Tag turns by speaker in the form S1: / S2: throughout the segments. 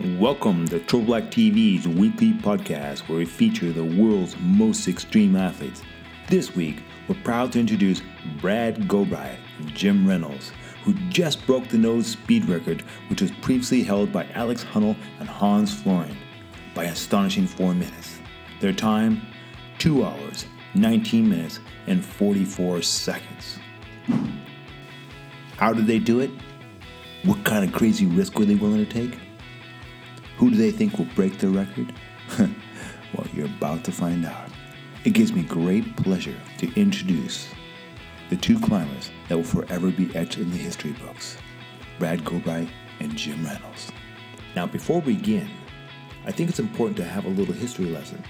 S1: Welcome to True Black TV's weekly podcast where we feature the world's most extreme athletes. This week, we're proud to introduce Brad Gobright and Jim Reynolds, who just broke the nose speed record, which was previously held by Alex Honnold and Hans Florine, by astonishing four minutes. Their time, 2 hours, 19 minutes, and 44 seconds. How did they do it? What kind of crazy risk were they willing to take? Who do they think will break the record? well, you're about to find out. It gives me great pleasure to introduce the two climbers that will forever be etched in the history books Brad Gobright and Jim Reynolds. Now, before we begin, I think it's important to have a little history lesson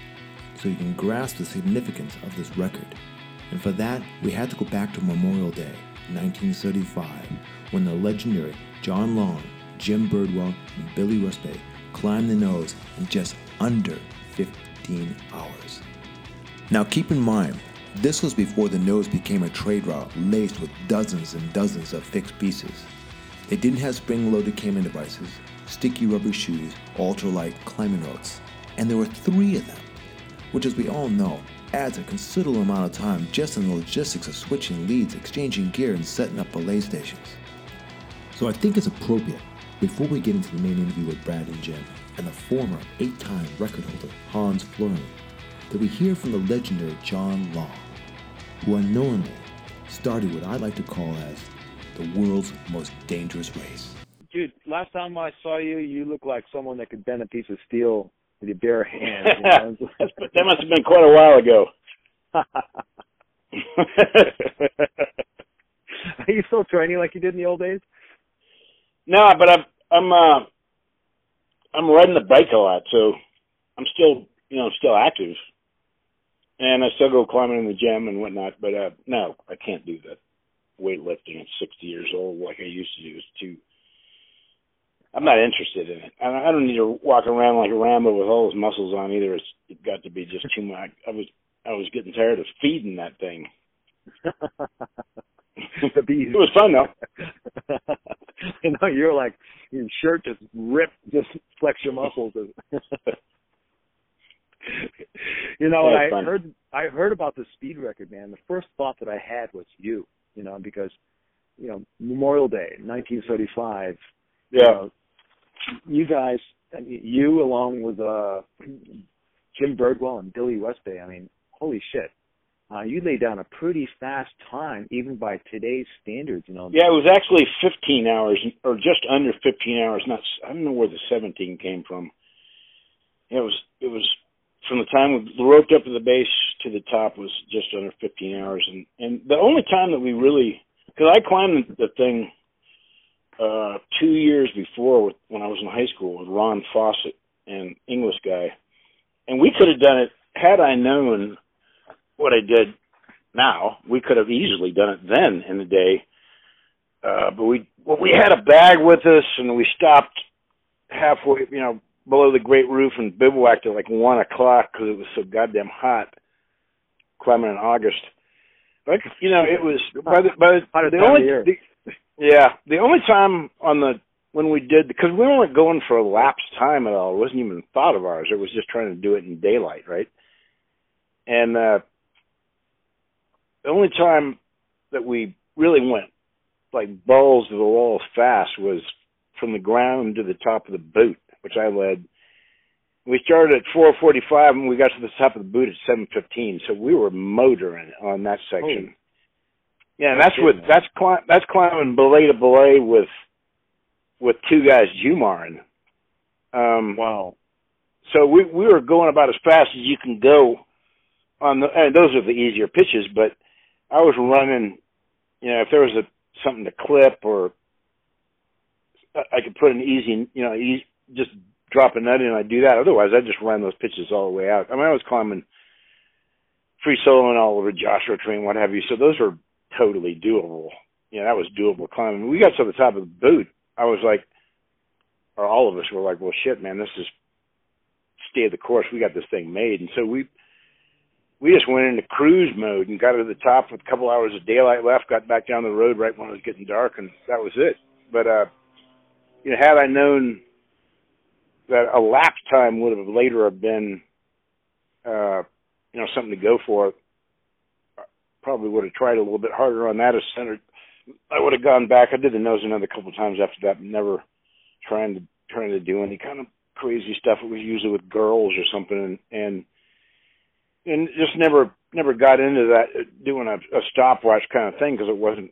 S1: so you can grasp the significance of this record. And for that, we had to go back to Memorial Day, 1935, when the legendary John Long, Jim Birdwell, and Billy Westbay climbed the nose in just under 15 hours. Now keep in mind, this was before the nose became a trade route laced with dozens and dozens of fixed pieces. They didn't have spring-loaded camming devices, sticky rubber shoes, ultralight climbing ropes, and there were three of them, which as we all know, adds a considerable amount of time just in the logistics of switching leads, exchanging gear, and setting up belay stations. So I think it's appropriate, before we get into the main interview with Brad and Jim, and the former eight-time record holder Hans Florine, that we hear from the legendary John Long, who unknowingly started what I like to call as the world's most dangerous race.
S2: Dude, last time I saw you, you look like someone that could bend a piece of steel with your bare hands. You know?
S3: that must have been quite a while ago.
S2: Are you still training like you did in the old days?
S3: No, but I'm I'm uh I'm riding the bike a lot, so I'm still you know still active, and I still go climbing in the gym and whatnot. But uh no, I can't do that weightlifting at 60 years old like I used to do. It's too. I'm not interested in it. I don't need to walk around like a Rambo with all his muscles on either. It's it got to be just too much. I was I was getting tired of feeding that thing.
S2: the bees.
S3: It was fun though.
S2: you know, you're like your shirt just ripped, just flex your muscles. you know,
S3: Yeah,
S2: I
S3: fun.
S2: heard I heard about the speed record, man. The first thought that I had was you. You know, because you know Memorial Day, 1935. You,
S3: Yeah.
S2: know, you guys, I mean, you along with uh Jim Birdwell and Billy Westbay. I mean, holy shit. Uh, you laid down a pretty fast time, even by today's standards. You know,
S3: Yeah, it was actually 15 hours, or just under 15 hours. Not, I don't know where the 17 came from. It was, it was from the time we roped up to the base to the top was just under 15 hours, and and the only time that we really, because I climbed the thing uh two years before with, when I was in high school with Ron Fawcett and English guy, and we could have done it had I known what I did now. We could have easily done it then in the day. Uh, but we well, we had a bag with us, and we stopped halfway, you know, below the great roof and bivouacked at like one o'clock because it was so goddamn hot climbing in August. But you know, it was by the by the, the only
S2: year.
S3: the, yeah the only time on the when we did because we weren't going for a lapse time at all. It wasn't even thought of ours. It was just trying to do it in daylight, right? And uh the only time that we really went like balls to the wall fast was from the ground to the top of the boot, which I led. We started at 4:45 and we got to the top of the boot at 7:15. So we were motoring on that section. yeah, and that's with
S2: man.
S3: that's cli- that's climbing belay to belay with with two guys Jumarin. Um,
S2: wow.
S3: so we we were going about as fast as you can go on the and those are the easier pitches, but I was running you know, if there was a something to clip or I could put an easy you know, easy, just drop a nut in I'd do that. Otherwise I'd just ran those pitches all the way out. I mean I was climbing free soloing all over Joshua Tree and what have you, so those were totally doable. You know, that was doable climbing. We got to the top of the boot. I was like or all of us were like, Well shit man, this is stay of the course. We got this thing made, and so we we just went into cruise mode and got to the top with a couple hours of daylight left. Got back down the road right when it was getting dark, and that was it. But uh, you know, had I known that a lap time would have later have been, uh, you know, something to go for. Probably would have tried a little bit harder on that as center. I would have gone back. I did the nose another couple of times after that, never trying to trying to do any kind of crazy stuff. It was usually with girls or something, and and, and just never never got into that doing a, a stopwatch kind of thing because it wasn't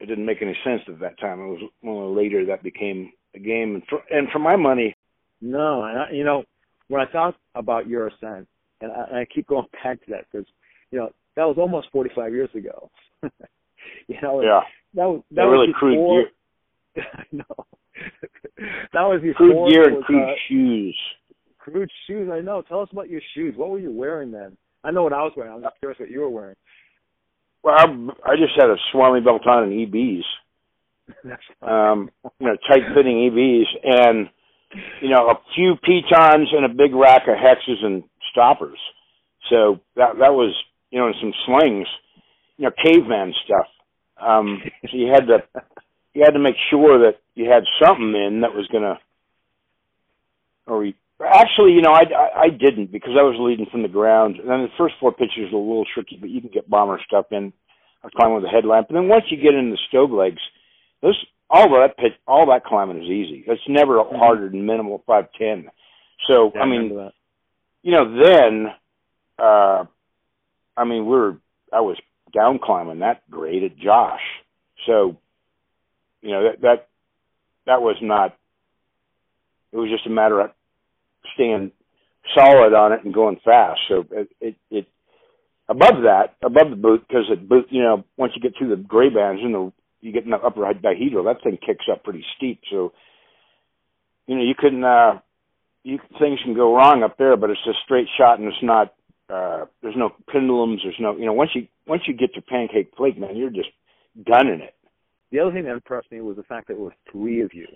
S3: it didn't make any sense at that time. It was only later that became a game, and for and for my money,
S2: no, and I, you know when I thought about your ascent, and I, and I keep going back to that because you know that was almost 45 years ago. you know,
S3: yeah,
S2: that was that
S3: yeah,
S2: was
S3: really
S2: before,
S3: crude
S2: gear. no, that was before
S3: crude gear and crude
S2: uh,
S3: shoes.
S2: Crude shoes. I know. Tell us about your shoes. What were you wearing then? I know what I was wearing. I'm just curious what you were wearing.
S3: Well, I, I just had a Swami belt on and EBs, um, you know, tight fitting EBs, and you know, a few pitons and a big rack of hexes and stoppers. So that that was you know, and some slings, you know, caveman stuff. Um, so you had to you had to make sure that you had something in that was gonna, or you, actually, you know, I, I I didn't because I was leading from the ground, and then the first four pitches are a little tricky, but you can get bomber stuff in. I was climbing with a headlamp, and then once you get into the stove legs, those all that pitch, all that climbing is easy. It's never harder than minimal five ten. So
S2: Yeah,
S3: I mean,
S2: that.
S3: you know, then, uh, I mean, we we're I was down climbing that grade at Josh, so you know that that that was not. It was just a matter of staying solid on it and going fast. So it it, it above that, above the boot, because the boot, you know, once you get through the gray bands and the you get in the upper dihedral, that thing kicks up pretty steep. So you know you can uh, you things can go wrong up there, but it's a straight shot and it's not. Uh, there's no pendulums. There's no, you know, once you once you get to Pancake Flake, man, you're just gunning it.
S2: The other thing that impressed me was the fact that it was three of you.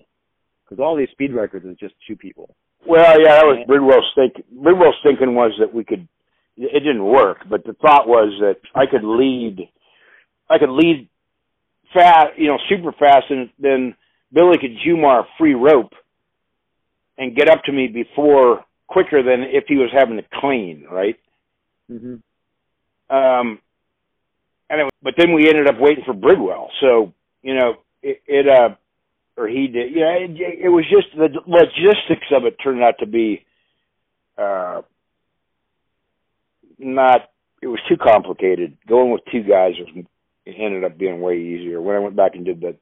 S2: Because all these speed records is just two people.
S3: Well, yeah, that was Bridwell's thinking. Bridwell's thinking was that we could. It didn't work, but the thought was that I could lead. I could lead fast, you know, super fast, and then Billy could Jumar free rope and get up to me before quicker than if he was having to clean, right?
S2: hmm
S3: Um, and it, but then we ended up waiting for Bridwell. So you know, it, it uh, or he did. Yeah, it, it was just the logistics of it turned out to be, uh, not. It was too complicated. Going with two guys was it ended up being way easier. When I went back and did the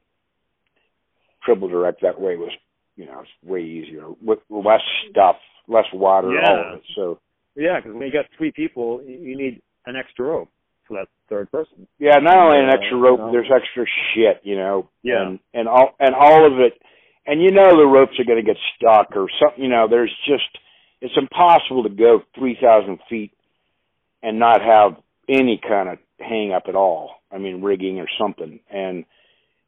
S3: triple direct that way was, you know, it's way easier with less stuff, less water, all of it. So
S2: Yeah, because when you got three people, you need an extra rope for that third person.
S3: Yeah, not only an
S2: Uh,
S3: extra rope,
S2: know.
S3: there's extra shit, you know.
S2: Yeah.
S3: And and all and all of it and you know the ropes are gonna get stuck or something you know, there's just it's impossible to go three thousand feet and not have any kind of hang up at all. I mean rigging or something. And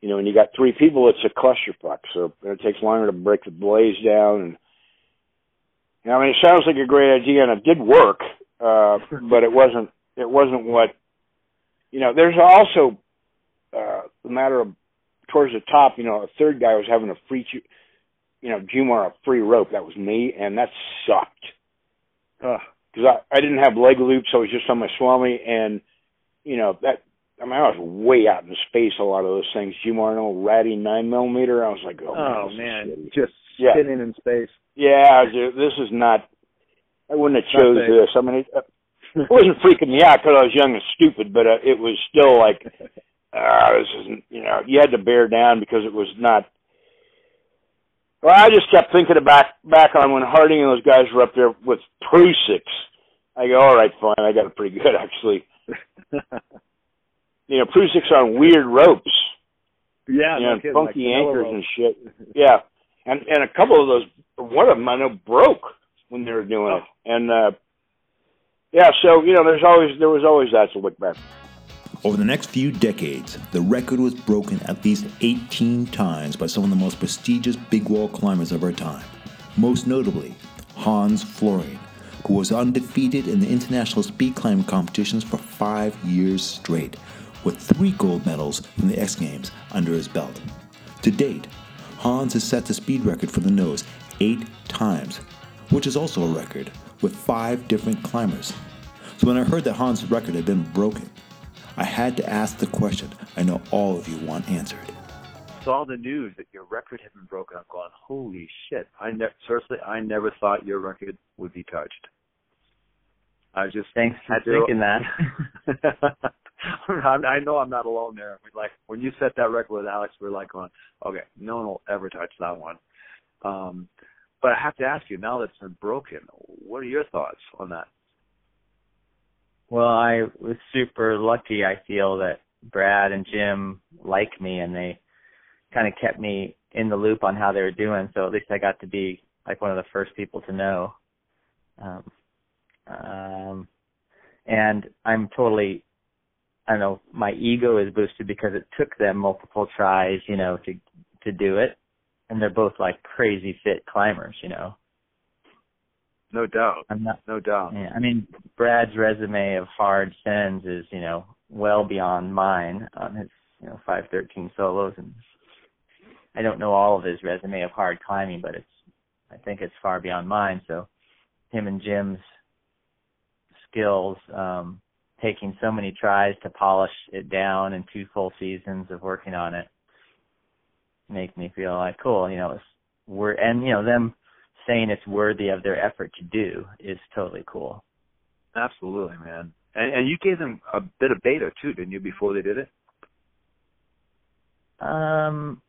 S3: you know, when you got three people it's a clusterfuck. So it takes longer to break the blaze down and you know, I mean it sounds like a great idea and it did work, uh but it wasn't it wasn't what you know, there's also uh, the matter of towards the top. You know, a third guy was having a free, you know, Jumar a free rope. That was me, and that sucked because I I didn't have leg loops. I was just on my Swami, and you know that. I mean, I was way out in space. A lot of those things. Jumar, an old ratty nine millimeter. I was like, oh,
S2: Oh,
S3: is
S2: man, just
S3: Yeah.
S2: spinning in space.
S3: Yeah, dude, this is not. I wouldn't have chose this. I mean, it, it wasn't freaking me out because I was young and stupid, but uh, it was still like, uh, this isn't. You know, you had to bear down because it was not. Well, I just kept thinking about back on when Harding and those guys were up there with Prusiks. I go, all right, fine. I got it pretty good actually. You know, Prusiks on weird ropes.
S2: yeah,
S3: you
S2: no kidding,
S3: funky
S2: like
S3: anchors
S2: rope.
S3: and shit. Yeah, and and a couple of those, one of them I know broke when they were doing it, and uh yeah, so you know, there's always there was always that to look back.
S1: Over the next few decades, the record was broken at least 18 times by some of the most prestigious big wall climbers of our time. Most notably, Hans Florine, who was undefeated in the international speed climbing competitions for five years straight, with three gold medals from the X Games under his belt. To date, Hans has set the speed record for the nose eight times, which is also a record, with five different climbers. So when I heard that Hans' record had been broken, I had to ask the question I know all of you want answered.
S2: Saw the news that your record had been broken. I'm going, holy shit! I ne- seriously, I never thought your record would be touched. I just
S4: thanks for thinking
S2: to, that. I know I'm not alone there. Like when you set that record with Alex, we're like going, okay, no one will ever touch that one. Um, but I have to ask you now that it's been broken, what are your thoughts on that?
S4: Well, I was super lucky. I feel that Brad and Jim like me, and they kind of kept me in the loop on how they were doing. So at least I got to be like one of the first people to know. Um, um, and I'm totally, I don't know, my ego is boosted because it took them multiple tries, you know, to to do it, and they're both like crazy fit climbers, you know.
S2: No doubt.
S4: I'm not.
S2: No doubt.
S4: Yeah, I mean, Brad's resume of hard sends is, you know, well beyond mine on his, you know, 513 solos, and I don't know all of his resume of hard climbing, but it's, I think it's far beyond mine. So, him and Jim's skills, um, taking so many tries to polish it down and two full seasons of working on it, make me feel like cool. You know, it's, we're and you know them saying it's worthy of their effort to do is totally cool.
S2: Absolutely, man. And, and you gave them a bit of beta too, didn't you, before they did it?
S4: Um,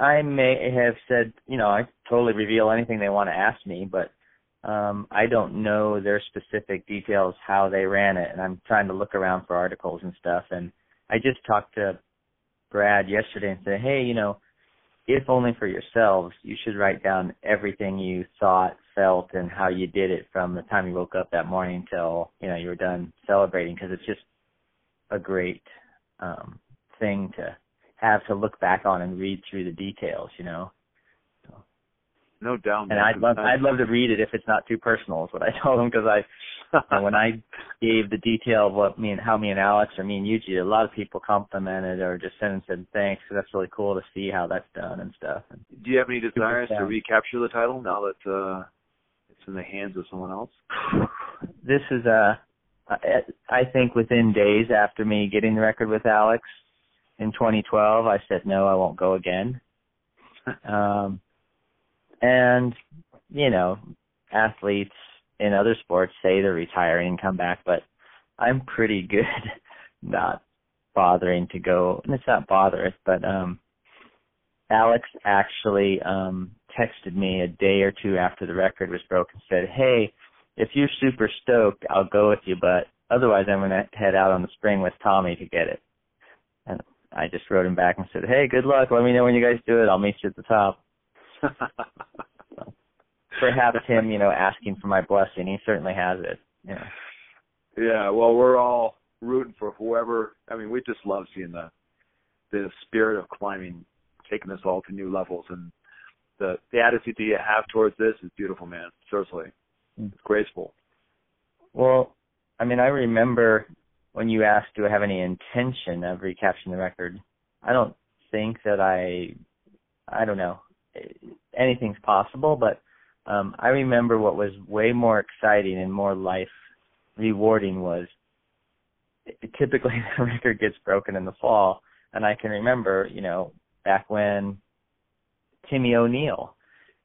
S4: I may have said, you know, I totally reveal anything they want to ask me, but um, I don't know their specific details how they ran it, and I'm trying to look around for articles and stuff. And I just talked to Brad yesterday and said, hey, you know, if only for yourselves, you should write down everything you thought, felt, and how you did it from the time you woke up that morning till you know you were done celebrating, because it's just a great um, thing to have to look back on and read through the details, you know. So.
S2: No doubt.
S4: And I'd love I'd love to read it if it's not too personal, is what I told him because I when I gave the detail of what me and how me and Alex or me and Yuji, a lot of people complimented or just sent and said thanks. So that's really cool to see how that's done and stuff. And
S2: Do you have any desires to recapture the title now that uh it's in the hands of someone else?
S4: This is a, I think within days after me getting the record with Alex in 2012, I said no, I won't go again. um, and you know, athletes in other sports say they're retiring and come back, but I'm pretty good not bothering to go and it's not botherous, but um Alex actually um texted me a day or two after the record was broken said, Hey, if you're super stoked, I'll go with you, but otherwise I'm gonna head out on the spring with Tommy to get it. And I just wrote him back and said, Hey, good luck, let me know when you guys do it, I'll meet you at the top. perhaps him, you know, asking for my blessing. He certainly has it. Yeah.
S2: Yeah. Well, we're all rooting for whoever. I mean, we just love seeing the the spirit of climbing taking us all to new levels, and the the attitude that you have towards this is beautiful, man. Seriously, mm. it's graceful.
S4: Well, I mean, I remember when you asked, "Do I have any intention of recapturing the record?" I don't think that I, I don't know, anything's possible, but um, I remember what was way more exciting and more life rewarding was typically the record gets broken in the fall, and I can remember, you know, back when Timmy O'Neill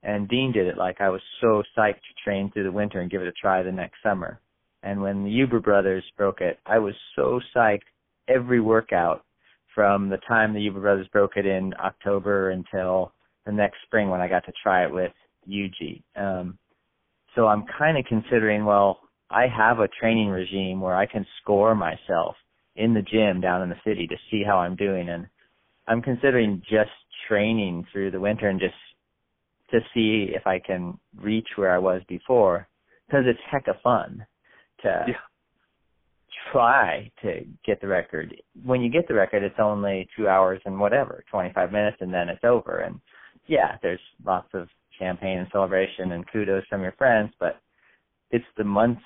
S4: and Dean did it, like I was so psyched to train through the winter and give it a try the next summer. And when the Huber brothers broke it, I was so psyched every workout from the time the Huber brothers broke it in October until the next spring when I got to try it with Yuji. Um, so I'm kind of considering, well, I have a training regime where I can score myself in the gym down in the city to see how I'm doing. And I'm considering just training through the winter and just to see if I can reach where I was before because it's heck of fun to
S2: yeah.
S4: try to get the record. When you get the record, it's only two hours and whatever, 25 minutes, and then it's over. And yeah, there's lots of champagne and celebration and kudos from your friends, but it's the months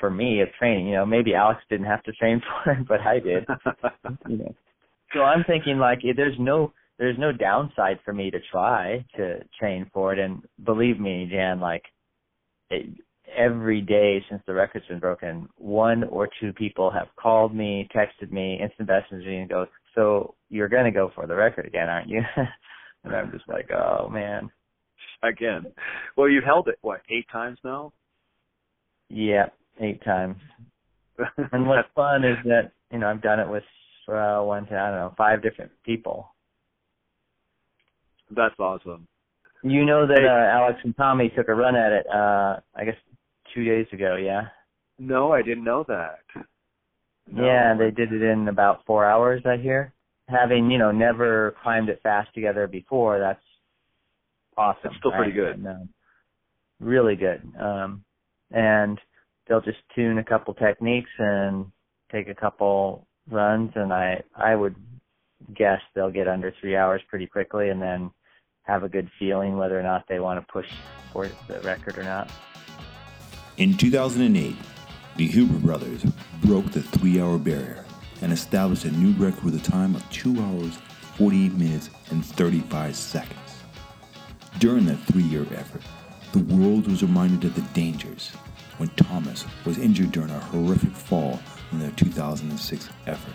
S4: for me of training. You know, maybe Alex didn't have to train for it, but I did. you know. So I'm thinking like eh, there's no there's no downside for me to try to train for it. And believe me, Jan, like it, every day since the record's been broken, one or two people have called me, texted me, instant messaged me, and go, "So you're gonna go for the record again, aren't you?" and I'm just like, "Oh man."
S5: Again, well, you've held it what eight times now?
S4: Yeah, eight times. and what's fun is that you know I've done it with uh, one to I don't know five different people.
S5: That's awesome.
S4: You know that uh, Alex and Tommy took a run at it. uh I guess two days ago. Yeah.
S5: No, I didn't know that. No.
S4: Yeah, they did it in about four hours. I hear. Having you know never climbed it fast together before, that's awesome.
S5: It's still pretty good.
S4: And, um, really good. Um, and they'll just tune a couple techniques and take a couple runs, and I I would guess they'll get under three hours pretty quickly, and then have a good feeling whether or not they want to push for the record or not.
S1: In 2008, the Huber brothers broke the three-hour barrier and established a new record with a time of 2 hours, 48 minutes, and 35 seconds. During that three-year effort, the world was reminded of the dangers when Thomas was injured during a horrific fall in their 2006 effort.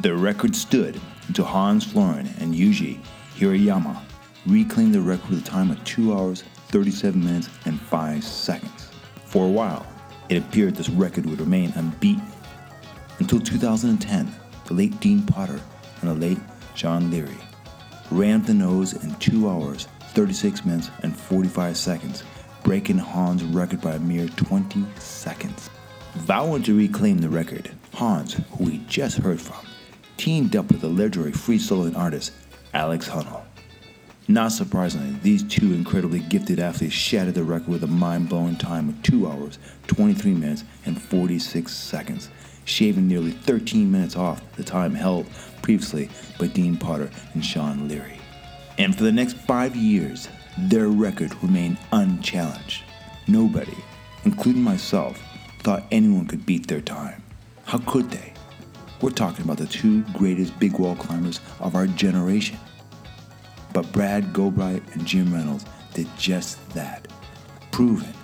S1: The record stood until Hans Florine and Yuji Hirayama reclaimed the record with a time of 2 hours, 37 minutes, and 5 seconds. For a while, it appeared this record would remain unbeaten. Until 2010, the late Dean Potter and the late John Leary ran the nose in 2 hours, 36 minutes, and 45 seconds, breaking Hans' record by a mere 20 seconds. Vowing to reclaim the record, Hans, who we just heard from, teamed up with the legendary free soloing artist Alex Honnold. Not surprisingly, these two incredibly gifted athletes shattered the record with a mind blowing time of 2 hours, 23 minutes, and 46 seconds, shaving nearly 13 minutes off the time held previously by Dean Potter and Sean Leary. And for the next five years, their record remained unchallenged. Nobody, including myself, thought anyone could beat their time. How could they? We're talking about the two greatest big wall climbers of our generation. But Brad Gobright and Jim Reynolds did just that. Proven.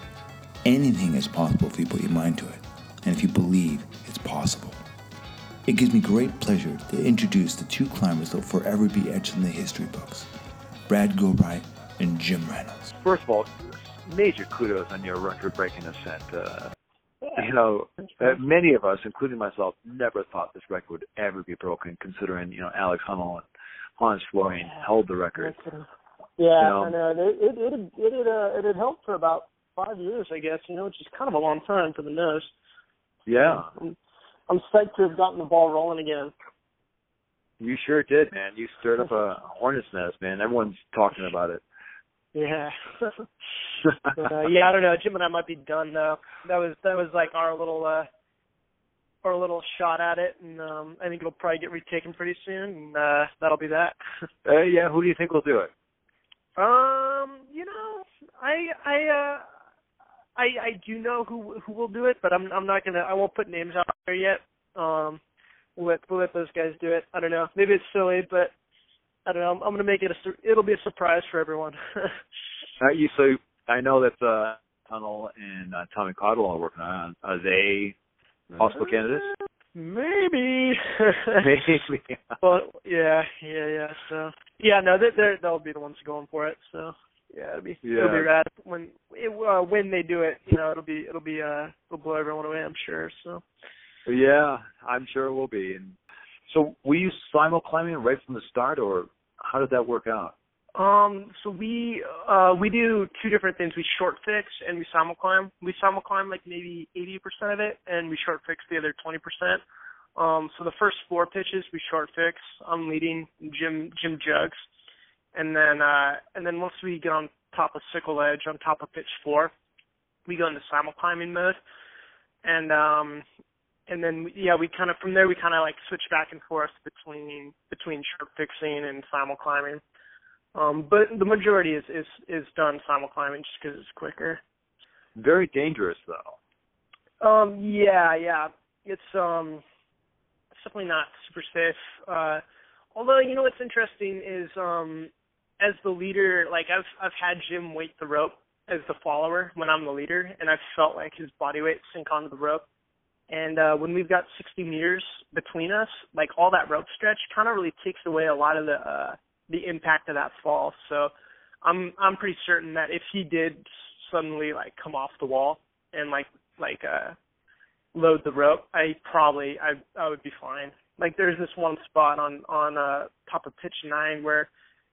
S1: Anything is possible if you put your mind to it, and if you believe it's possible. It gives me great pleasure to introduce the two climbers that will forever be etched in the history books Brad Gobright and Jim Reynolds.
S5: First of all, major kudos on your record-breaking ascent. Uh, you know, uh, many of us, including myself, never thought this record would ever be broken, considering you know Alex Honnold and Hans Florine held the record.
S6: Yeah,
S5: You know?
S6: I know. It it it had, it had, uh, it had held for about five years, I guess. You know, which is kind of a long time for the nose.
S5: Yeah,
S6: I'm, I'm psyched to have gotten the ball rolling again.
S5: You sure did, man. You stirred up a hornet's nest, man. Everyone's talking about it.
S6: Yeah. but, uh, yeah, I don't know. Jim and I might be done though. That was that was like our little uh our little shot at it, and um I think it'll probably get retaken pretty soon, and uh that'll be that.
S5: uh, yeah, who do you think will do it?
S6: Um, you know, I I uh I I do know who who will do it, but I'm I'm not gonna I won't put names out there yet. Um, we'll let we'll let those guys do it. I don't know. Maybe it's silly, but I don't know. I'm, I'm gonna make it a it'll be a surprise for everyone.
S5: Uh, you so I know that uh, Honnold and uh, Tommy Caldwell are working on. Are they possible candidates?
S6: Maybe.
S5: Maybe.
S6: well, yeah, yeah, yeah. So yeah, no, they they're, they'll be the ones going for it. So yeah, it'll be it'll be
S5: Yeah.
S6: rad when it, uh, when they do it. You know, it'll be it'll be uh it'll blow everyone away. I'm sure. So
S5: Yeah, I'm sure it will be. And so, were you simul climbing right from the start, or how did that work out?
S6: um, so we uh we do two different things. We short fix and we simul climb. We simul climb like maybe 80% of it, and we short fix the other 20%. Um, so the first four pitches we short fix. I'm leading Jim Jim Jugs, and then uh and then once we get on top of sickle edge on top of pitch four, we go into simul climbing mode, and um and then yeah we kind of from there we kind of like switch back and forth between between short fixing and simul climbing. Um, but the majority is is is done simul climbing just because it's quicker.
S5: Very dangerous, though.
S6: Um, yeah, yeah. It's um, it's definitely not super safe. Uh, Although you know what's interesting is um as the leader, like I've I've had Jim weight the rope as the follower when I'm the leader, and I've felt like his body weight sink onto the rope. And uh when we've got 60 meters between us, like all that rope stretch kind of really takes away a lot of the uh the impact of that fall. So I'm I'm pretty certain that if he did suddenly like come off the wall and like like uh load the rope, I probably I I would be fine. Like there's this one spot on on uh top of pitch nine where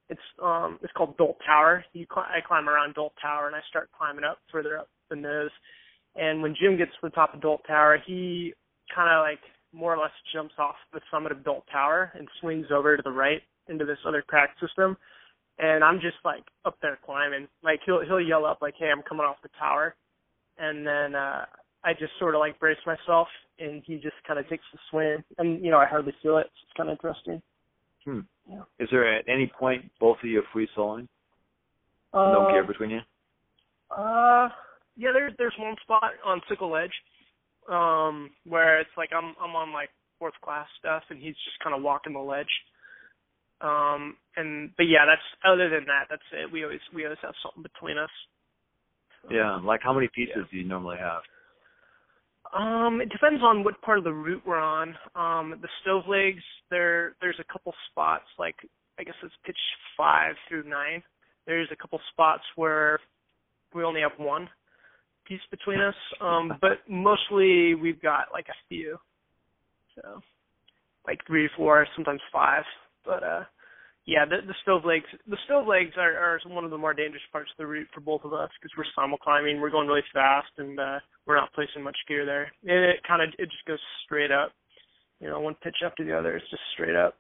S6: it's um it's called Dolt Tower. You cl- I climb around Dolt Tower and I start climbing up further up the nose. And when Jim gets to the top of Dolt Tower, he kind of like more or less jumps off the summit of Dolt Tower and swings over to the right into this other crack system. And I'm just like up there climbing. Like he'll he'll yell up like, "Hey, I'm coming off the tower," and then uh I just sort of like brace myself, and he just kind of takes the swing, and you know I hardly feel it. So it's kind of interesting.
S5: Hmm.
S6: Yeah.
S5: Is there at any point both of you free soloing?
S6: Uh,
S5: no gear between you?
S6: Uh, yeah. There's there's one spot on Sickle Edge, um, where it's like I'm I'm on like fourth class stuff, and he's just kind of walking the ledge. Um, and but yeah, that's other than that, that's it. We always we always have something between us.
S5: Yeah. Like how many pieces
S6: Yeah.
S5: do you normally have?
S6: Um, it depends on what part of the route we're on. Um, the stove legs, there there's a couple spots like I guess it's pitch five through nine. There's a couple spots where we only have one piece between us. Um, but mostly we've got like a few. So like three, four, sometimes five. But uh yeah, the, the stove legs, the stove legs are, are one of the more dangerous parts of the route for both of us because we're simul climbing, we're going really fast, and uh, we're not placing much gear there. And it kind of it just goes straight up, you know, one pitch after the other. It's just straight up.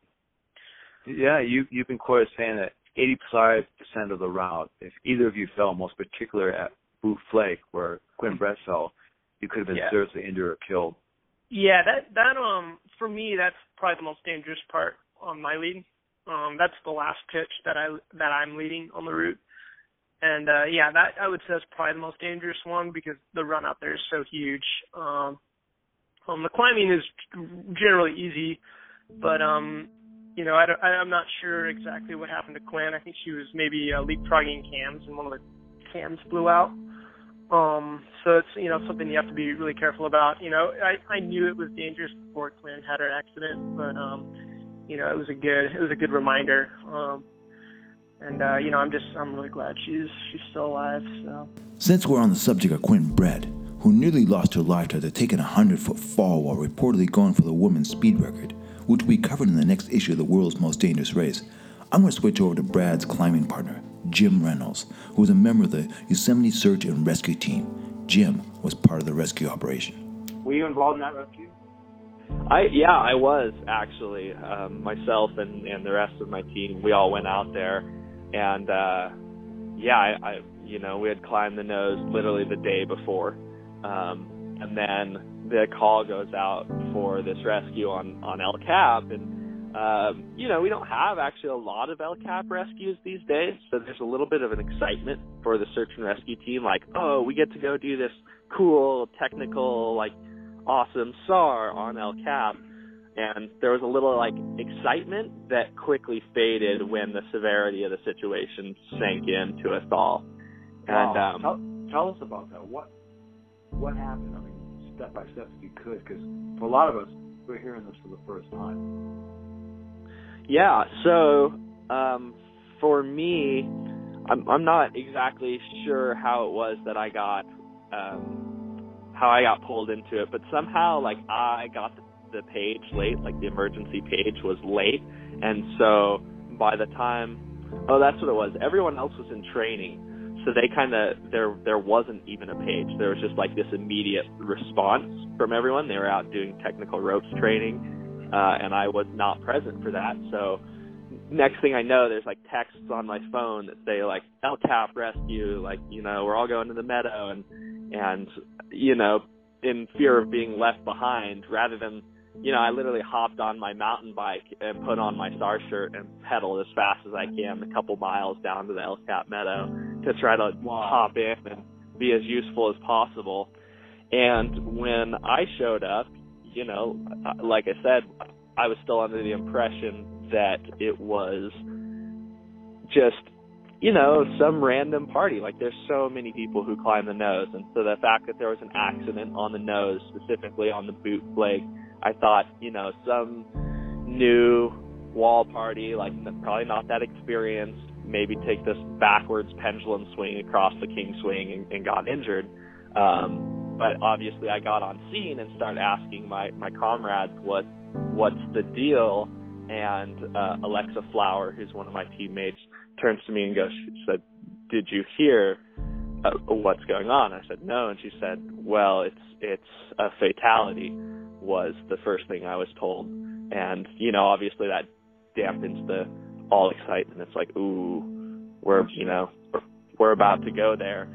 S5: Yeah, you you've been quoted saying that eighty five percent of the route, if either of you fell, most particular at Boot Flake where Quinn Brett fell, you could have been
S6: Yeah.
S5: seriously injured or killed.
S6: Yeah, that that um for me that's probably the most dangerous part on my lead. Um that's the last pitch that I that I'm leading on the route. And uh yeah, that I would say is probably the most dangerous one because the run out there is so huge. Um um the climbing is generally easy, but um you know, I don't, I, I'm not sure exactly what happened to Quinn. I think she was maybe uh, leapfrogging cams and one of the cams blew out. Um, so it's you know something you have to be really careful about. You know, I I knew it was dangerous before Quinn had her accident, but um, you know it was a good it was a good reminder. Um, and uh, you know I'm just I'm really glad she's she's still alive. So
S1: Since we're on the subject of Quinn Brett, who nearly lost her life after taking a 100 foot fall while reportedly going for the women's speed record, which be covered in the next issue of the world's most dangerous race, I'm going to switch over to Brad's climbing partner, Jim Reynolds, who was a member of the Yosemite Search and Rescue Team. Jim was part of the rescue operation.
S2: Were you involved in that rescue?
S7: I yeah, I was actually um, myself and and the rest of my team. We all went out there, and uh, yeah, I, I you know we had climbed the nose literally the day before, um, and then the call goes out for this rescue on on El Cap, and um, you know we don't have actually a lot of El Cap rescues these days, so there's a little bit of an excitement for the search and rescue team, like oh we get to go do this cool technical like awesome SAR on El Cap. And there was a little like excitement that quickly faded when the severity of the situation sank into us all. And
S5: Wow.
S7: um,
S5: tell, tell us about that. What what happened? I mean, step by step, if you could, because for a lot of us, we're hearing this for the first time.
S7: Yeah, so um for me I'm I'm not exactly sure how it was that I got um how I got pulled into it, but somehow like I got the, page late, like the emergency page was late, and so by the time oh that's what it was. Everyone else was in training. So they kind of there there wasn't even a page. There was just like this immediate response from everyone. They were out doing technical ropes training uh, and I was not present for that. So next thing I know, there's like texts on my phone that say like El Cap rescue, like you know we're all going to the meadow, and and you know in fear of being left behind, rather than you know I literally hopped on my mountain bike and put on my SAR shirt and pedaled as fast as I can a couple miles down to the El Cap meadow to try to hop in and be as useful as possible. And when I showed up, you know, like I said, I was still under the impression that it was just you know some random party. Like there's so many people who climb the nose. And so the fact that there was an accident on the nose specifically on the boot flake i thought you know some new wall party like probably not that experienced maybe take this backwards pendulum swing across the king swing and, and got injured. Um but obviously i got on scene and started asking my my comrades what what's the deal and uh, Alexa Flower, who's one of my teammates, turns to me and goes, she said, "Did you hear uh, what's going on?" I said, "No," and she said, "Well, it's it's a fatality." Was the first thing I was told, and you know, obviously that dampens the all excitement. It's like, ooh, we're you know, we're, we're about to go there,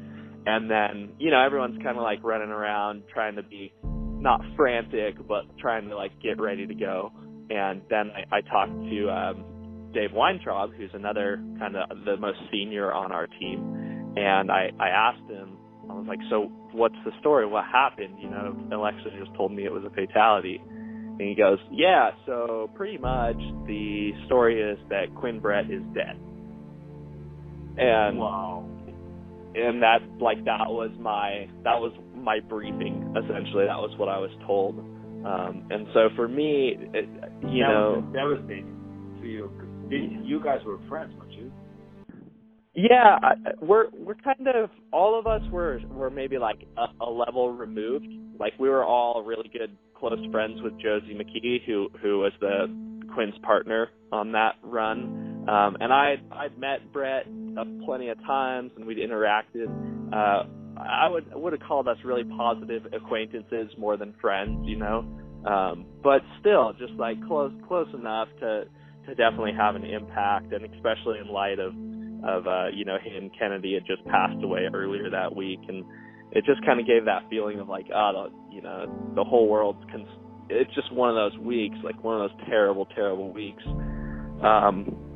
S7: and then you know, everyone's kind of like running around trying to be not frantic, but trying to like get ready to go and then I, I talked to um, Dave Weintraub, who's another kind of the most senior on our team, and I, I asked him, I was like, so what's the story? What happened? You know, Alexa just told me it was a fatality. And he goes, yeah, so pretty much the story is that Quinn Brett is dead. And
S5: wow.
S7: And that like that was my that was my briefing essentially. That was what I was told. Um, and so for me, it, you
S5: that
S7: know,
S5: was devastating to you. You guys were friends, weren't you?
S7: Yeah, we're we're kind of all of us were were maybe like a, a level removed. Like we were all really good close friends with Josie McKee, who who was the Quinn's partner on that run. Um, and I I'd met Brett uh, plenty of times, and we'd interacted. Uh, I would I would have called us really positive acquaintances more than friends, you know. Um, but still, just like close close enough to to definitely have an impact, and especially in light of of uh, you know him Kennedy had just passed away earlier that week, and it just kind of gave that feeling of like oh the, you know the whole world's cons- it's just one of those weeks like one of those terrible terrible weeks. Um,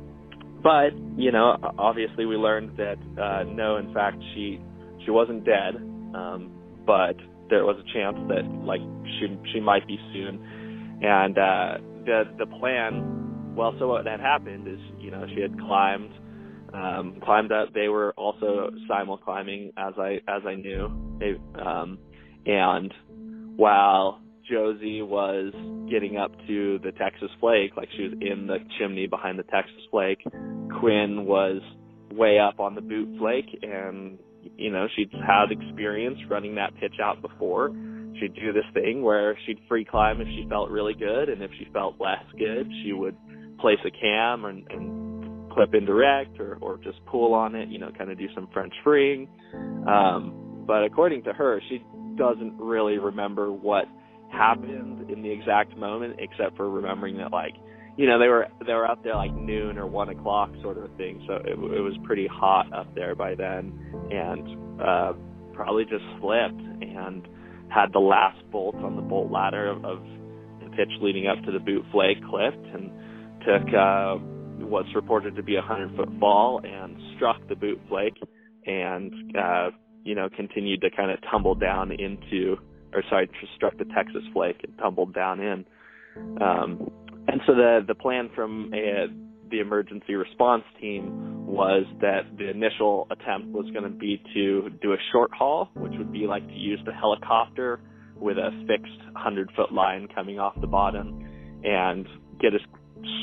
S7: but you know obviously we learned that uh, no in fact she she wasn't dead, um, but there was a chance that like she she might be soon. And uh, the the plan, well, so what had happened is you know she had climbed um, climbed up. They were also simul climbing as I as I knew. They, um, and while Josie was getting up to the Texas Flake, like she was in the chimney behind the Texas Flake, Quinn was way up on the boot flake and you know, she'd had experience running that pitch out before. She'd do this thing where she'd free climb if she felt really good, and if she felt less good, she would place a cam and, and clip indirect or, or just pull on it, you know, kind of do some French freeing. Um, but according to her, she doesn't really remember what happened in the exact moment, except for remembering that like you know they were they were out there like noon or one o'clock sort of thing. So it, it was pretty hot up there by then and uh probably just slipped and had the last bolt on the bolt ladder of, of the pitch leading up to the boot flake clipped and took uh what's reported to be a hundred foot fall and struck the boot flake and uh you know continued to kind of tumble down into or sorry just struck the texas flake and tumbled down in um and so the the plan from a, the emergency response team was that the initial attempt was going to be to do a short haul, which would be like to use the helicopter with a fixed 100 foot line coming off the bottom and get us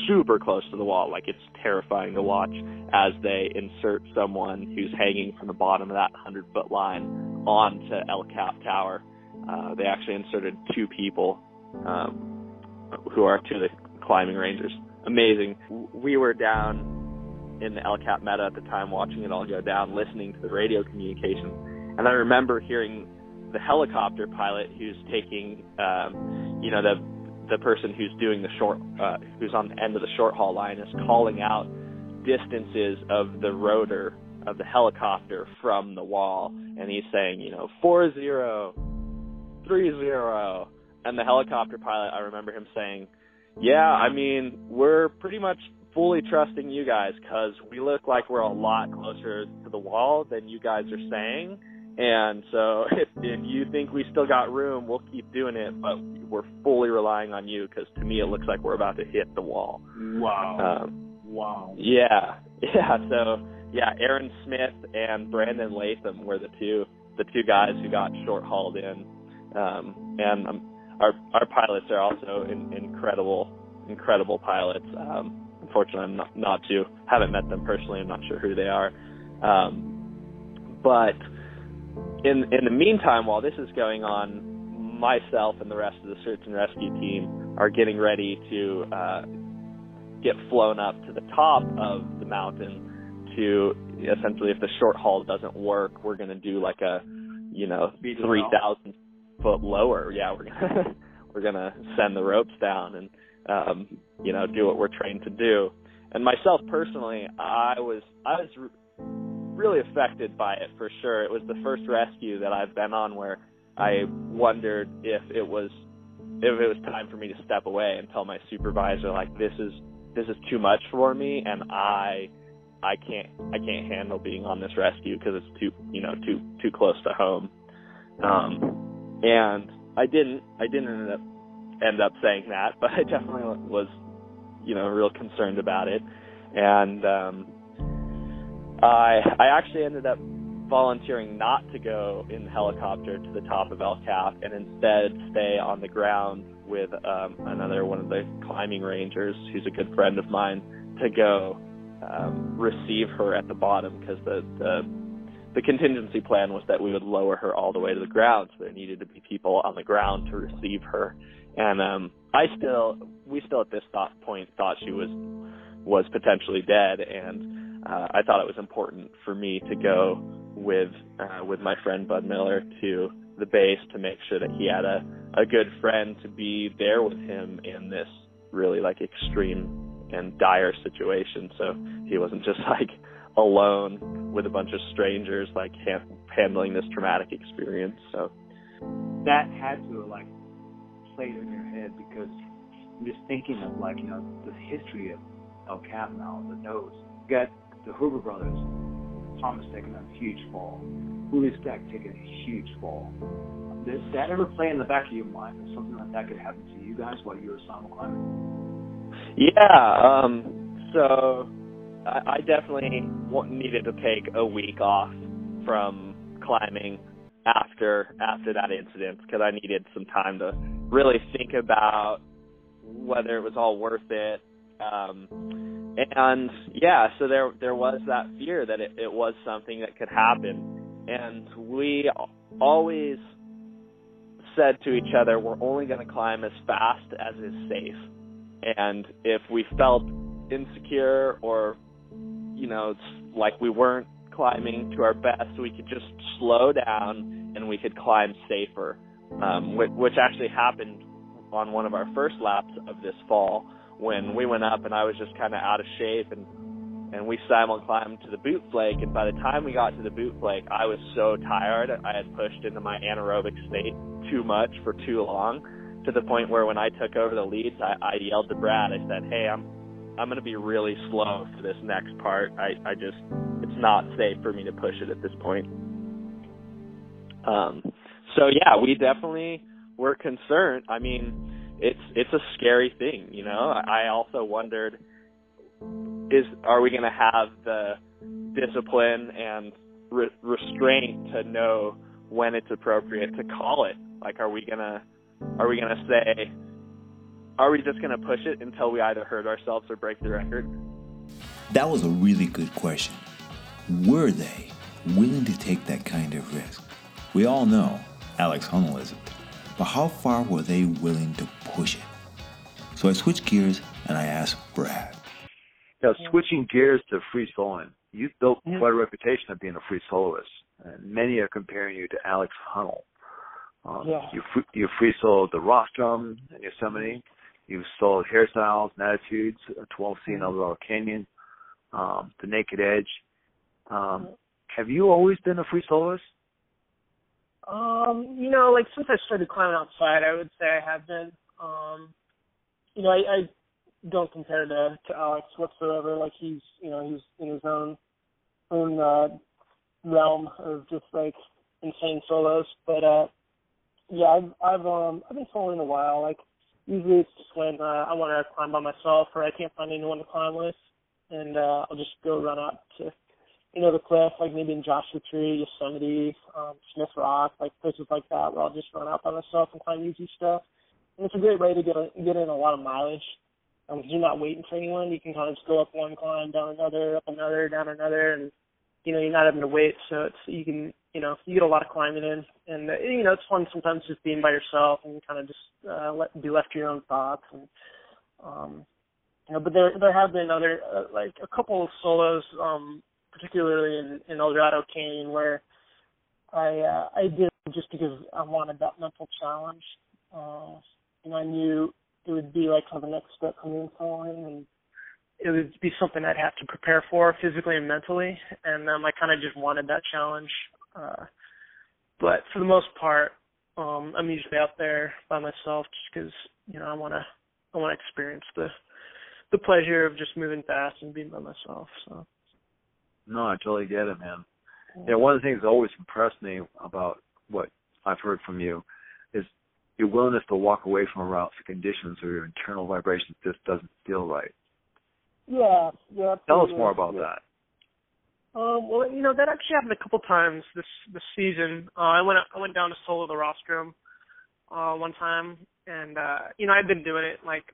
S7: super close to the wall. Like it's terrifying to watch as they insert someone who's hanging from the bottom of that 100 foot line onto El Cap Tower. Uh, they actually inserted two people um, who are of the climbing rangers. Amazing. We were down in the El Cap Meadow at the time watching it all go down, listening to the radio communication. And I remember hearing the helicopter pilot who's taking, um, you know, the the person who's doing the short, uh, who's on the end of the short haul line is calling out distances of the rotor of the helicopter from the wall, and he's saying, you know, four zero, three zero, and the helicopter pilot, I remember him saying, yeah, I mean, we're pretty much fully trusting you guys because we look like we're a lot closer to the wall than you guys are saying. And so if if you think we still got room, we'll keep doing it, but we're fully relying on you because to me it looks like we're about to hit the wall.
S2: Wow.
S7: Um,
S2: wow.
S7: yeah, yeah. So yeah, Aaron Smith and Brandon Latham were the two the two guys who got short hauled in, um, and um, our our pilots are also in, incredible incredible pilots. Um, unfortunately, I'm not, not to haven't met them personally. I'm not sure who they are, um, but in in the meantime, while this is going on, myself and the rest of the search and rescue team are getting ready to uh, get flown up to the top of the mountain to essentially, if the short haul doesn't work, we're going to do like a you know three thousand foot lower. Yeah, we're gonna we're gonna send the ropes down and um, you know do what we're trained to do. And myself personally, I was I was really affected by it for sure. It was the first rescue that I've been on where I wondered if it was if it was time for me to step away and tell my supervisor like this is this is too much for me and I I can't I can't handle being on this rescue because it's too you know too too close to home. Um, and I didn't I didn't end up end up saying that, but I definitely was you know real concerned about it. And um, I I actually ended up volunteering not to go in the helicopter to the top of El Cap and instead stay on the ground with um, another one of the climbing rangers who's a good friend of mine to go um, receive her at the bottom because the, the the contingency plan was that we would lower her all the way to the ground, so there needed to be people on the ground to receive her. And um, I still, we still at this thought point thought she was was potentially dead, and uh, I thought it was important for me to go with uh, with my friend Bud Miller to the base to make sure that he had a a good friend to be there with him in this really like extreme and dire situation. So he wasn't just like alone with a bunch of strangers, like ha- handling this traumatic experience. So
S2: that had to like played in your head because I'm just thinking of like you know the history of El Cap now, the nose. You got the Huber brothers, Thomas taking a huge fall, Willie Stack taking a huge fall. Did that ever play in the back of your mind that something like that could happen to you guys while you were simul climbing?
S7: Yeah. Um, so I, I definitely needed to take a week off from climbing after after that incident because I needed some time to really think about whether it was all worth it. Um, and yeah, so there there was that fear that it, it was something that could happen, and we always said to each other, we're only going to climb as fast as is safe and if we felt insecure or you know it's like we weren't climbing to our best. We could just slow down and we could climb safer um, which, which actually happened on one of our first laps of this fall when we went up and I was just kind of out of shape and and we simul climbed to the boot flake. And by the time we got to the boot flake I was so tired. I had pushed into my anaerobic state too much for too long to the point where when I took over the leads, I, I yelled to Brad. I said, "Hey, I'm I'm going to be really slow for this next part. I I just it's not safe for me to push it at this point." Um, so yeah, we definitely were concerned. I mean, it's it's a scary thing, you know. I also wondered, is are we going to have the discipline and re- restraint to know when it's appropriate to call it? Like, are we going to are we going to say, are we just going to push it until we either hurt ourselves or break the record?
S1: That was a really good question. Were they willing to take that kind of risk? We all know Alex Honnold isn't. But how far were they willing to push it? So I switched gears and I asked Brad.
S5: Now, switching gears to free soloing, you've built quite a reputation of being a free soloist, and many are comparing you to Alex Honnold. Um, yeah. You you free soloed the rostrum in Yosemite. You sold hairstyles and attitudes, 12C in mm-hmm. Eldorado Canyon, um, the Naked Edge. Um, have you always been a free soloist?
S6: Um, you know, like since I started climbing outside, I would say I have been. Um, you know, I, I don't compare to to Alex whatsoever. Like he's, you know, he's in his own own uh, realm of just like insane solos. But uh, yeah, I've I've um I've been soloing a while. Like usually it's just when uh, I want to climb by myself or I can't find anyone to climb with, and uh, I'll just go run up to you know the cliff, like maybe in Joshua Tree, Yosemite, um, Smith Rock, like places like that, where I'll just run out by myself and climb easy stuff. And it's a great way to get a, get in a lot of mileage. Um, you're not waiting for anyone. You can kind of just go up one climb, down another, up another, down another, and you know you're not having to wait. So it's you can you know you get a lot of climbing in, and uh, you know it's fun sometimes just being by yourself and kind of just uh, let be left to your own thoughts and um you know but there there have been other uh, like a couple of solos um particularly in in Eldorado Canyon where I uh, I did just because I wanted that mental challenge uh and I knew it would be like kind of the next step for me in and it would be something I'd have to prepare for physically and mentally and um I kind of just wanted that challenge uh, but for the most part, um, I'm usually out there by myself just because you know I want to I want to experience the the pleasure of just moving fast and being by myself. So.
S5: No, I totally get it, man. Yeah, one of the things that always impressed me about what I've heard from you is your willingness to walk away from a route for conditions or your internal vibrations just doesn't feel right.
S6: Yeah, yeah.
S5: Tell us more about that.
S6: Um, well, you know that actually happened a couple times this this season. Uh, I went I went down to solo the rostrum uh, one time, and uh, you know I've been doing it like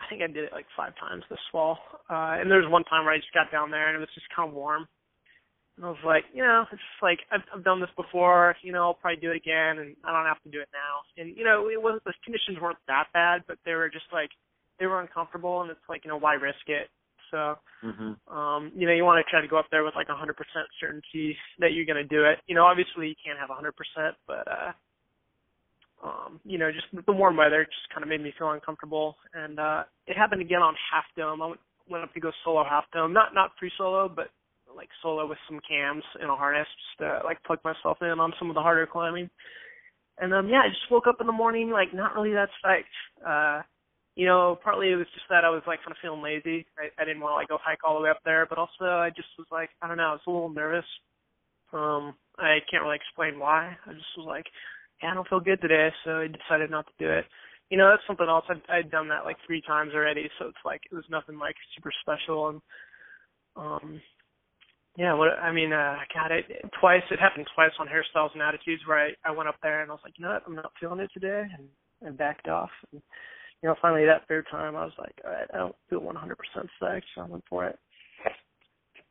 S6: I think I did it like five times this fall. Uh, and there was one time where I just got down there and it was just kind of warm, and I was like, you know, it's just like I've I've done this before. You know, I'll probably do it again, and I don't have to do it now. And you know, it wasn't the conditions weren't that bad, but they were just like they were uncomfortable, and it's like you know why risk it? So,
S5: mm-hmm.
S6: um, you know, you want to try to go up there with like 100% certainty that you're going to do it. You know, obviously you can't have 100%, but, uh, um, you know, just the warm weather just kind of made me feel uncomfortable. And, uh, it happened again on Half Dome. I went, went up to go solo Half Dome, not, not free solo, but like solo with some cams in a harness just to like plug myself in on some of the harder climbing. And um yeah, I just woke up in the morning like not really that psyched. Uh you know, partly it was just that I was like kind of feeling lazy. I, I didn't want to like go hike all the way up there, but also I just was like, I don't know, I was a little nervous. Um, I can't really explain why. I just was like, yeah, I don't feel good today, so I decided not to do it. You know, that's something else. I'd, I'd done that like three times already, so it's like it was nothing like super special. And um, yeah, what I mean, uh, God, it, it twice. It happened twice on hairstyles and attitudes where I I went up there and I was like, you know what, I'm not feeling it today, and and backed off. And, you know, finally that third time, I was like, all right, I don't feel 100% psyched, so I went for it.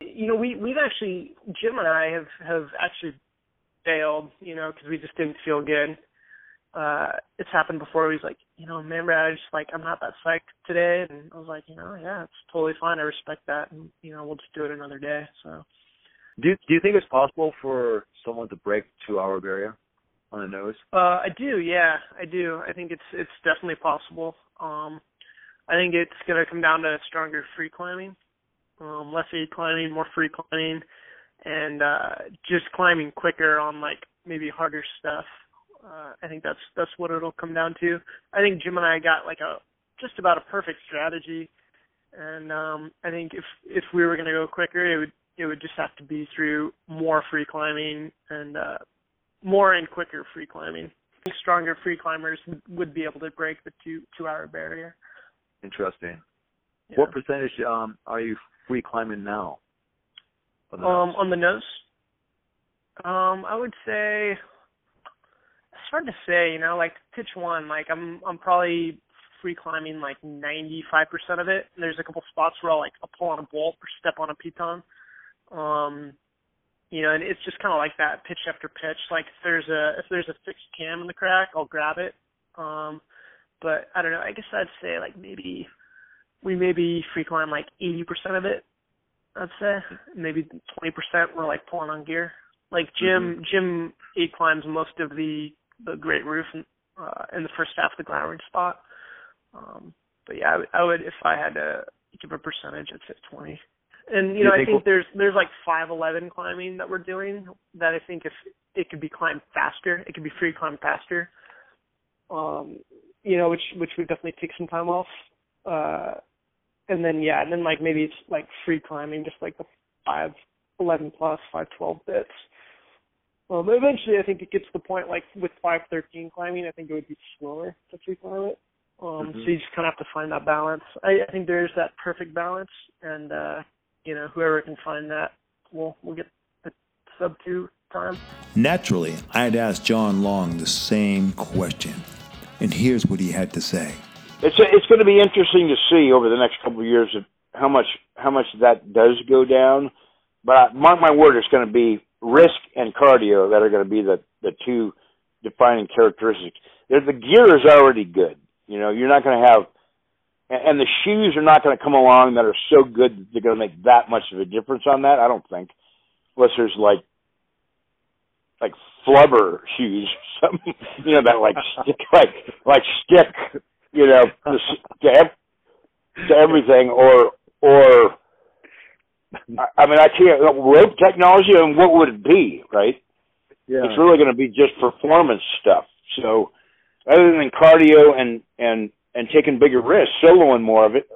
S6: You know, we we've actually Jim and I have have actually failed, you know, because we just didn't feel good. Uh, it's happened before. He's like, you know, remember I just like I'm not that psyched today, and I was like, you know, yeah, it's totally fine. I respect that, and you know, we'll just do it another day. So.
S5: Do do you think it's possible for someone to break two hour barrier? On the nose?
S6: Uh, I do, yeah, I do. I think it's it's definitely possible. Um, I think it's gonna come down to stronger free climbing, um, less aid climbing, more free climbing, and uh, just climbing quicker on like maybe harder stuff. Uh, I think that's that's what it'll come down to. I think Jim and I got like a just about a perfect strategy, and um, I think if if we were gonna go quicker, it would it would just have to be through more free climbing and uh, more and quicker free climbing. Stronger free climbers would be able to break the two two hour barrier.
S5: Interesting.
S6: Yeah.
S5: What percentage um, are you free climbing now?
S6: On the um, on the nose. Um, I would say it's hard to say. You know, like pitch one, like I'm I'm probably free climbing like 95% of it. There's a couple spots where I'll like I'll pull on a bolt or step on a piton. Um, you know, and it's just kind of like that pitch after pitch. Like if there's a if there's a fixed cam in the crack, I'll grab it. Um, but I don't know. I guess I'd say like maybe we maybe free climb like 80% of it. I'd say maybe 20% we're like pulling on gear. Like Jim,
S5: mm-hmm.
S6: Jim aid climbs most of the the great roof in, uh, in the first half of the Glowering spot. Um, but yeah, I, I would if I had to give a percentage, I'd say 20. And you know,
S5: you
S6: I
S5: think
S6: think there's there's like five eleven climbing that we're doing that I think if it could be climbed faster, it could be free climbed faster. Um, you know, which which would definitely take some time off. Uh and then yeah, and then like maybe it's like free climbing, just like the five eleven plus, five twelve bits. Um, eventually, I think it gets to the point like with 513 climbing, I think it would be slower to free climb it. Um,
S2: Mm-hmm.
S6: So you just kind of have to find that balance. I, I think there's that perfect balance, and uh, you know whoever can find that will will get the sub two time.
S1: Naturally, I had asked John Long the same question, and here's what he had to say.
S3: It's it's going to be interesting to see over the next couple of years of how much how much that does go down. But I, mark my word, it's going to be risk and cardio that are going to be the the two defining characteristics. The the gear is already good. You know, you're not going to have, and the shoes are not going to come along that are so good that they're going to make that much of a difference on that. I don't think, unless there's like like flubber shoes, something you know that like stick like like stick, you know, to, to, ev- to everything, or or I I mean I can't uh, rope technology. and what would it be, right?
S2: Yeah.
S3: It's really going to be just performance stuff. So other than cardio and and and taking bigger risks, soloing more of it.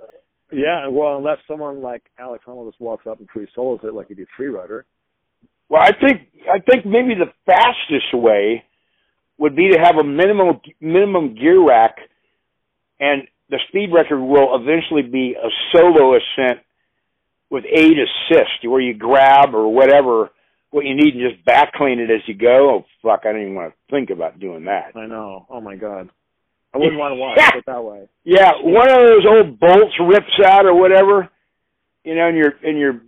S2: Yeah, well, unless someone like Alex Honnold just walks up and free solos it like he did Free Rider.
S3: Well, I think I think maybe the fastest way would be to have a minimum minimum gear rack, and the speed record will eventually be a solo ascent with aid assist, where you grab or whatever what you need and just back clean it as you go. Oh fuck, I don't even want to think about doing that.
S2: I know. Oh my god. I wouldn't want to watch it that way.
S3: Yeah, one of those old bolts rips out or whatever, you know, and you're and you're,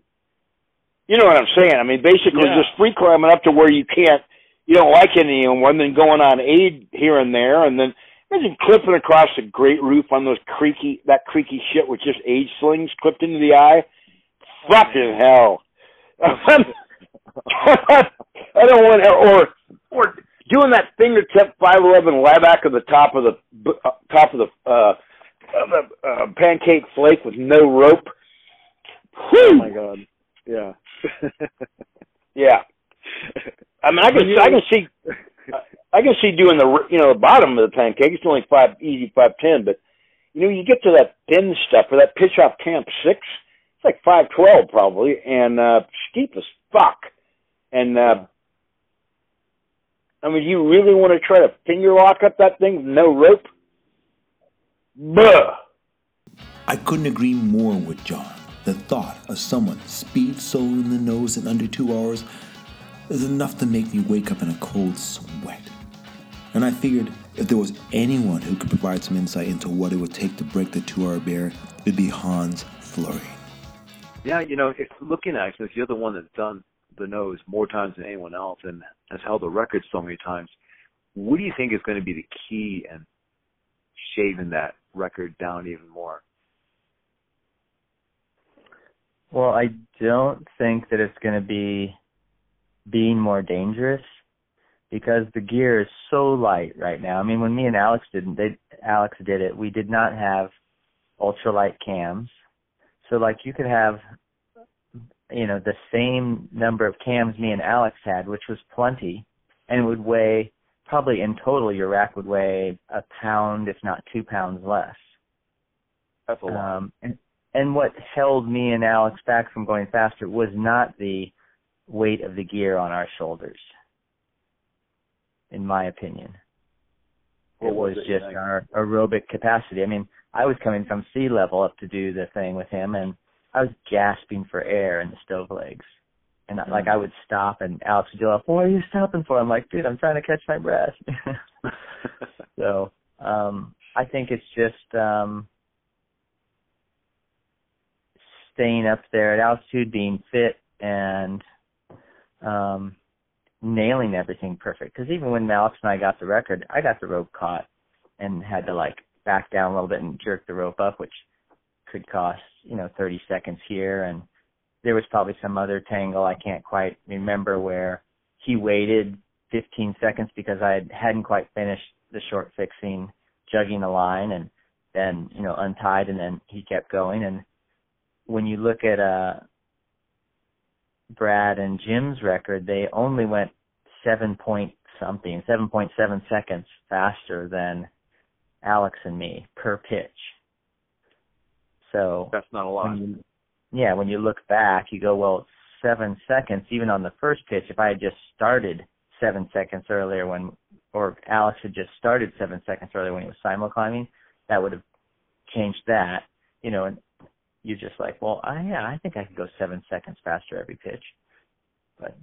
S3: you know what I'm saying. I mean, basically
S2: Yeah.
S3: just free climbing up to where you can't, you don't like of one, then going on aid here and there, and then imagine clipping across a great roof on those creaky that creaky shit with just aid slings clipped into the eye. Fucking hell. I don't want or or doing that fingertip five eleven layback of the top of the uh, top of the uh, of the uh, pancake flake with no rope.
S2: Oh my god. Yeah.
S3: Yeah. I mean, I can I can see I can see doing the you know the bottom of the pancake. It's only five easy five ten, but you know you get to that thin stuff or that pitch off camp six. It's like five twelve probably, and uh steep as fuck. And uh I mean, you really want to try to finger lock up that thing with no rope? Buh.
S1: I couldn't agree more with John. The thought of someone speed soloing the nose in under two hours is enough to make me wake up in a cold sweat. And I figured if there was anyone who could provide some insight into what it would take to break the two hour barrier, it'd be Hans Florine.
S5: Yeah, you know, if looking at it, since you're the one that's done the nose more times than anyone else and has held the record so many times, what do you think is going to be the key in shaving that record down even more?
S4: Well, I don't think that it's going to be being more dangerous because the gear is so light right now. I mean, when me and Alex didn't, they Alex did it. We did not have ultralight cams, so like you could have, you know, the same number of cams me and Alex had, which was plenty, and would weigh probably in total your rack would weigh a pound, if not two pounds less.
S5: That's a lot.
S4: Um, and, and what held me and Alex back from going faster was not the weight of the gear on our shoulders, in my opinion.
S5: What
S4: it
S5: was
S4: was
S5: it,
S4: just our aerobic capacity. I mean, I was coming from sea level up to do the thing with him, and I was gasping for air in the stove legs. And I like I would stop, and Alex would be like, "What are you stopping for?" I'm like, "Dude, I'm trying to catch my breath." so um, I think it's just um, staying up there at altitude, being fit, and um, nailing everything perfect. Because even when Alex and I got the record, I got the rope caught and had to like back down a little bit and jerk the rope up, which could cost you know 30 seconds here. And there was probably some other tangle I can't quite remember where he waited 15 seconds because I hadn't quite finished the short fixing, jugging the line, and then you know untied, and then he kept going. And when you look at uh Brad and Jim's record, they only went seven point something, seven point seven seconds faster than Alex and me per pitch. So
S5: That's not a lot.
S4: when you, yeah, when you look back, you go, well, seven seconds, even on the first pitch, if I had just started seven seconds earlier when, or Alex had just started seven seconds earlier when he was simul climbing, that would have changed that, you know, and you're just like, well, I, yeah, I think I could go seven seconds faster every pitch. But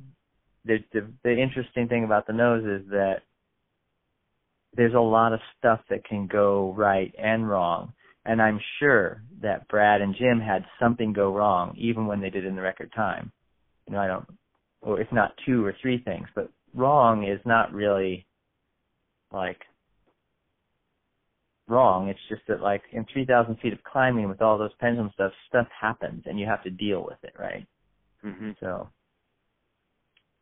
S4: the, the the interesting thing about the nose is that there's a lot of stuff that can go right and wrong. And I'm sure that Brad and Jim had something go wrong even when they did in the record time. You know, I don't, or if not two or three things, but wrong is not really like wrong. It's just that like in 3,000 feet of climbing with all those pendulum stuff, stuff happens and you have to deal with it, right?
S7: Mm-hmm.
S4: So,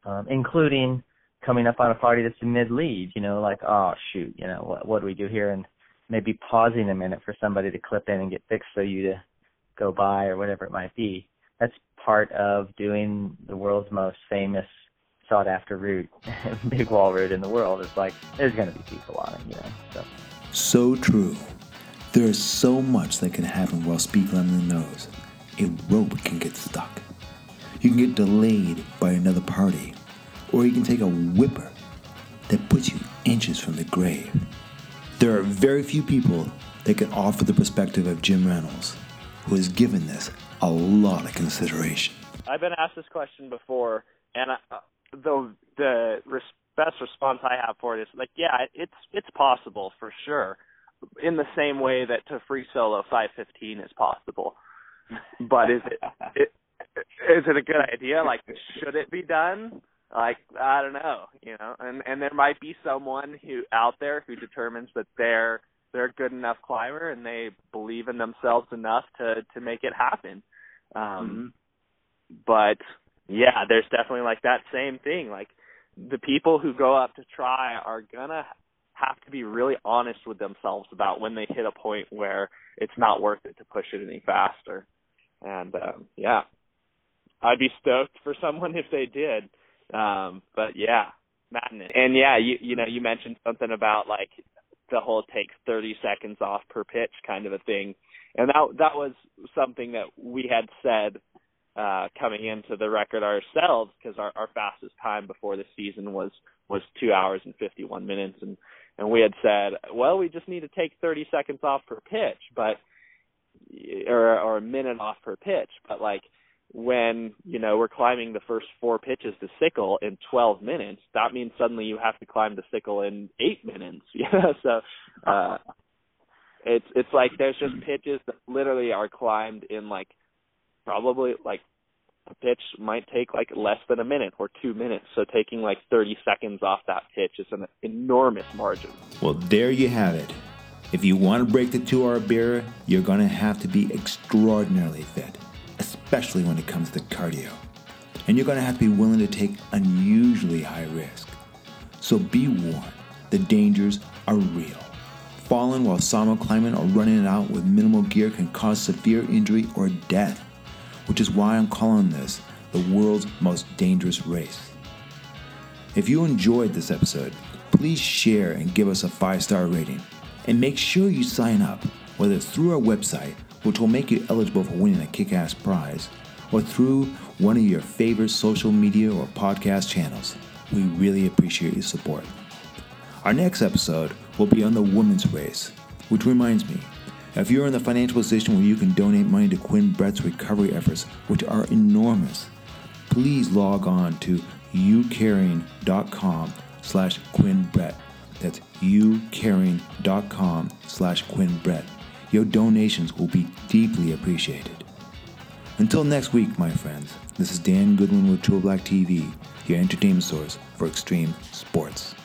S4: um, including coming up on a party that's in mid lead, you know, like, oh shoot, you know, what, what do we do here? And maybe pausing a minute for somebody to clip in and get fixed so you to go by or whatever it might be. That's part of doing the world's most famous sought after route, big wall route in the world. It's like there's gonna be people on it, you know. So
S1: So true. There is so much that can happen while speed climbing the nose. A rope can get stuck. You can get delayed by another party. Or you can take a whipper that puts you inches from the grave. There are very few people that can offer the perspective of Jim Reynolds, who has given this a lot of consideration.
S7: I've been asked this question before, and I, uh, the the res- best response I have for it is like, yeah, it's it's possible for sure, in the same way that to free solo 515 is possible. But is it, it is it a good idea? Like, should it be done? Like, I don't know, you know. And and there might be someone who out there who determines that they're they're a good enough climber and they believe in themselves enough to to make it happen. Um, but yeah, there's definitely like that same thing. Like the people who go up to try are gonna have to be really honest with themselves about when they hit a point where it's not worth it to push it any faster. And um, yeah, I'd be stoked for someone if they did. Um, but yeah, madness. And yeah, you you know you mentioned something about like the whole take 30 seconds off per pitch kind of a thing, and that that was something that we had said uh coming into the record ourselves because our our fastest time before the season was was 2 hours and 51 minutes. And and we had said well we just need to take 30 seconds off per pitch but or or a minute off per pitch. But like when you know we're climbing the first four pitches to sickle in 12 minutes that means suddenly you have to climb the sickle in 8 minutes you know so uh it's it's like there's just pitches that literally are climbed in like probably like a pitch might take like less than a minute or two minutes. So taking like 30 seconds off that pitch is an enormous margin.
S1: Well, there you have it. If you want to break the two hour barrier, you're going to have to be extraordinarily fit, especially when it comes to cardio. And you're going to have to be willing to take unusually high risk. So be warned, the dangers are real. Falling while simul climbing or running it out with minimal gear can cause severe injury or death, which is why I'm calling this the world's most dangerous race. If you enjoyed this episode, please share and give us a five star rating. And make sure you sign up, whether it's through our website, which will make you eligible for winning a kick ass prize, or through one of your favorite social media or podcast channels. We really appreciate your support. Our next episode will be on the women's race, which reminds me if you're in the financial position where you can donate money to Quinn Brett's recovery efforts, which are enormous, please log on to youcaring.com slash Quinn Brett. That's youcaring.com slash Quinn Brett. Your donations will be deeply appreciated. Until next week, my friends, this is Dan Goodwin with True Black TV, your entertainment source for extreme sports.